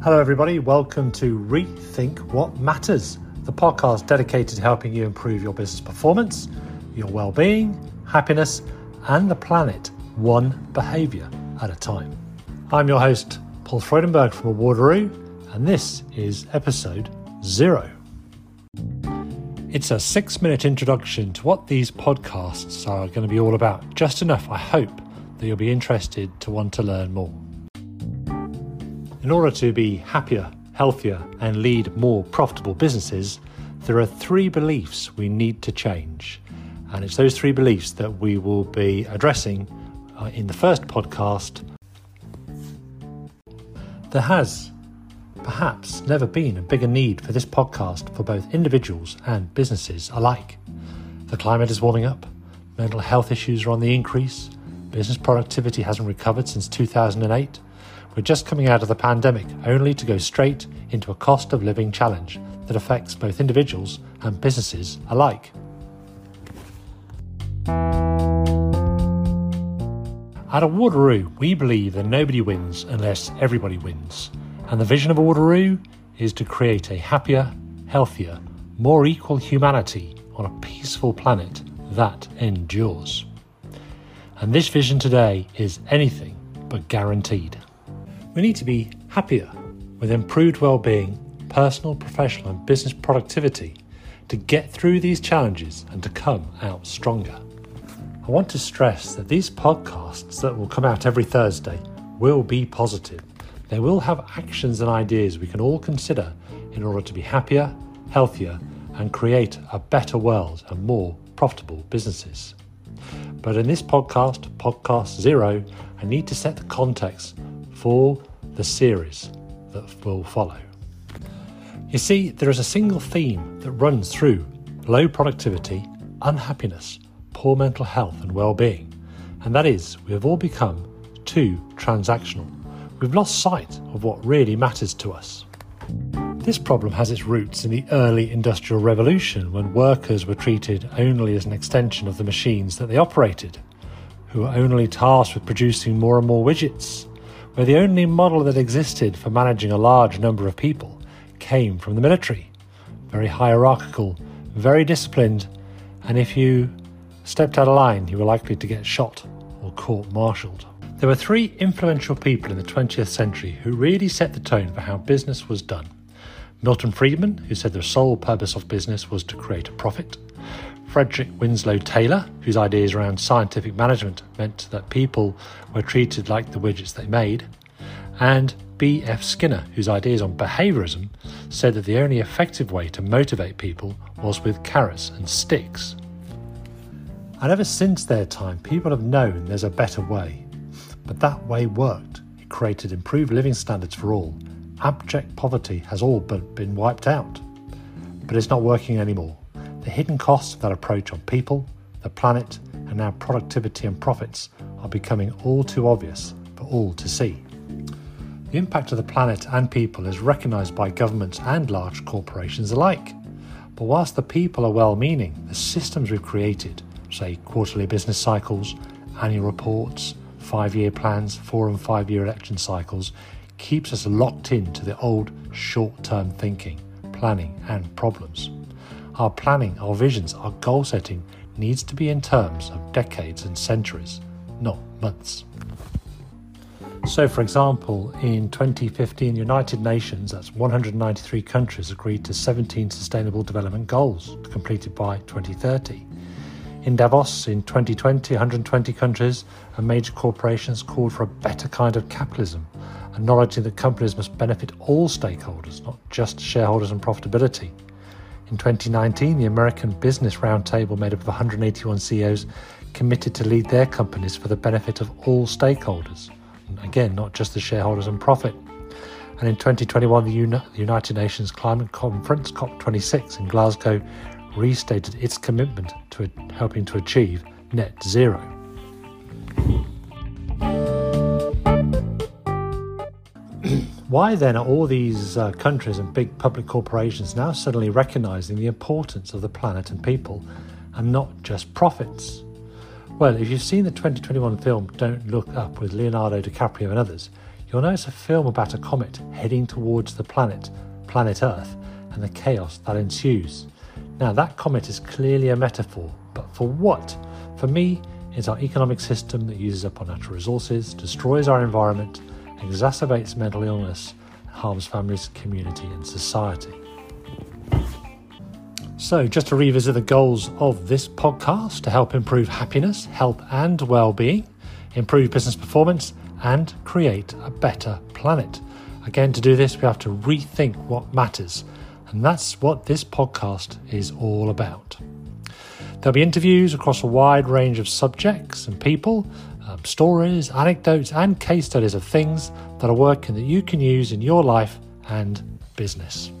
Hello, everybody. Welcome to Rethink What Matters, the podcast dedicated to helping you improve your business performance, your well being, happiness, and the planet one behaviour at a time. I'm your host, Paul Freudenberg from Awardaroo, and this is episode zero. It's a six minute introduction to what these podcasts are going to be all about. Just enough, I hope, that you'll be interested to want to learn more. In order to be happier, healthier, and lead more profitable businesses, there are three beliefs we need to change. And it's those three beliefs that we will be addressing uh, in the first podcast. There has perhaps never been a bigger need for this podcast for both individuals and businesses alike. The climate is warming up, mental health issues are on the increase, business productivity hasn't recovered since 2008. We're just coming out of the pandemic, only to go straight into a cost of living challenge that affects both individuals and businesses alike. At Awardaroo, we believe that nobody wins unless everybody wins. And the vision of Awardaroo is to create a happier, healthier, more equal humanity on a peaceful planet that endures. And this vision today is anything but guaranteed. We need to be happier with improved well-being, personal, professional and business productivity to get through these challenges and to come out stronger. I want to stress that these podcasts that will come out every Thursday will be positive. They will have actions and ideas we can all consider in order to be happier, healthier, and create a better world and more profitable businesses. But in this podcast, Podcast Zero, I need to set the context for the series that will follow. You see, there is a single theme that runs through low productivity, unhappiness, poor mental health and well-being, and that is we have all become too transactional. We've lost sight of what really matters to us. This problem has its roots in the early industrial revolution when workers were treated only as an extension of the machines that they operated, who were only tasked with producing more and more widgets, where the only model that existed for managing a large number of people came from the military. Very hierarchical, very disciplined, and if you stepped out of line, you were likely to get shot or court martialed. There were three influential people in the 20th century who really set the tone for how business was done. Milton Friedman, who said the sole purpose of business was to create a profit. Frederick Winslow Taylor, whose ideas around scientific management meant that people were treated like the widgets they made. And B.F. Skinner, whose ideas on behaviorism said that the only effective way to motivate people was with carrots and sticks. And ever since their time, people have known there's a better way. But that way worked. It created improved living standards for all. Abject poverty has all but been wiped out. But it's not working anymore. The hidden costs of that approach on people, the planet, and now productivity and profits are becoming all too obvious for all to see. The impact of the planet and people is recognised by governments and large corporations alike. But whilst the people are well meaning, the systems we've created say quarterly business cycles, annual reports, five year plans, four and five year election cycles, keeps us locked into the old short term thinking, planning, and problems. Our planning, our visions, our goal setting needs to be in terms of decades and centuries, not months. So, for example, in 2015, the United Nations, that's 193 countries, agreed to 17 Sustainable Development Goals completed by 2030. In Davos in 2020, 120 countries and major corporations called for a better kind of capitalism, acknowledging that companies must benefit all stakeholders, not just shareholders and profitability. In 2019, the American Business Roundtable, made up of 181 CEOs, committed to lead their companies for the benefit of all stakeholders. Again, not just the shareholders and profit. And in 2021, the, Uni- the United Nations Climate Conference, COP26 in Glasgow, restated its commitment to helping to achieve net zero. Why then are all these uh, countries and big public corporations now suddenly recognizing the importance of the planet and people and not just profits? Well, if you've seen the 2021 film Don't Look Up with Leonardo DiCaprio and others, you'll notice a film about a comet heading towards the planet, planet Earth, and the chaos that ensues. Now, that comet is clearly a metaphor, but for what? For me, it's our economic system that uses up our natural resources, destroys our environment, exacerbates mental illness, harms families, community, and society. So, just to revisit the goals of this podcast to help improve happiness, health, and well being, improve business performance, and create a better planet. Again, to do this, we have to rethink what matters, and that's what this podcast is all about. There'll be interviews across a wide range of subjects and people, um, stories, anecdotes, and case studies of things that are working that you can use in your life and business.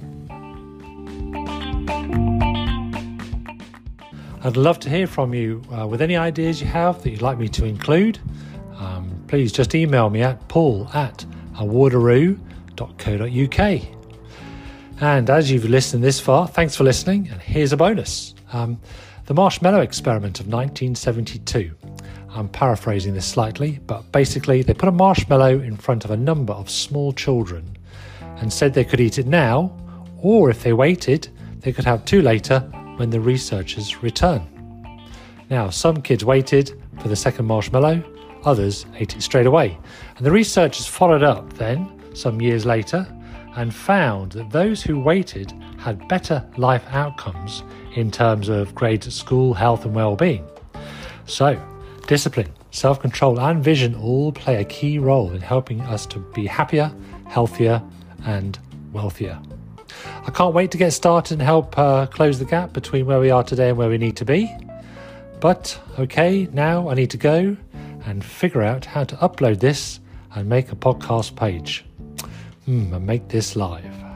I'd love to hear from you uh, with any ideas you have that you'd like me to include. Um, please just email me at paul at awardaroo.co.uk. And as you've listened this far, thanks for listening. And here's a bonus um, the marshmallow experiment of 1972. I'm paraphrasing this slightly, but basically, they put a marshmallow in front of a number of small children and said they could eat it now, or if they waited, they could have two later when the researchers return. Now, some kids waited for the second marshmallow, others ate it straight away. And the researchers followed up then, some years later, and found that those who waited had better life outcomes in terms of grades at school, health, and well being. So, discipline, self control, and vision all play a key role in helping us to be happier, healthier, and wealthier. I can't wait to get started and help uh, close the gap between where we are today and where we need to be. But okay, now I need to go and figure out how to upload this and make a podcast page. Hmm, and make this live.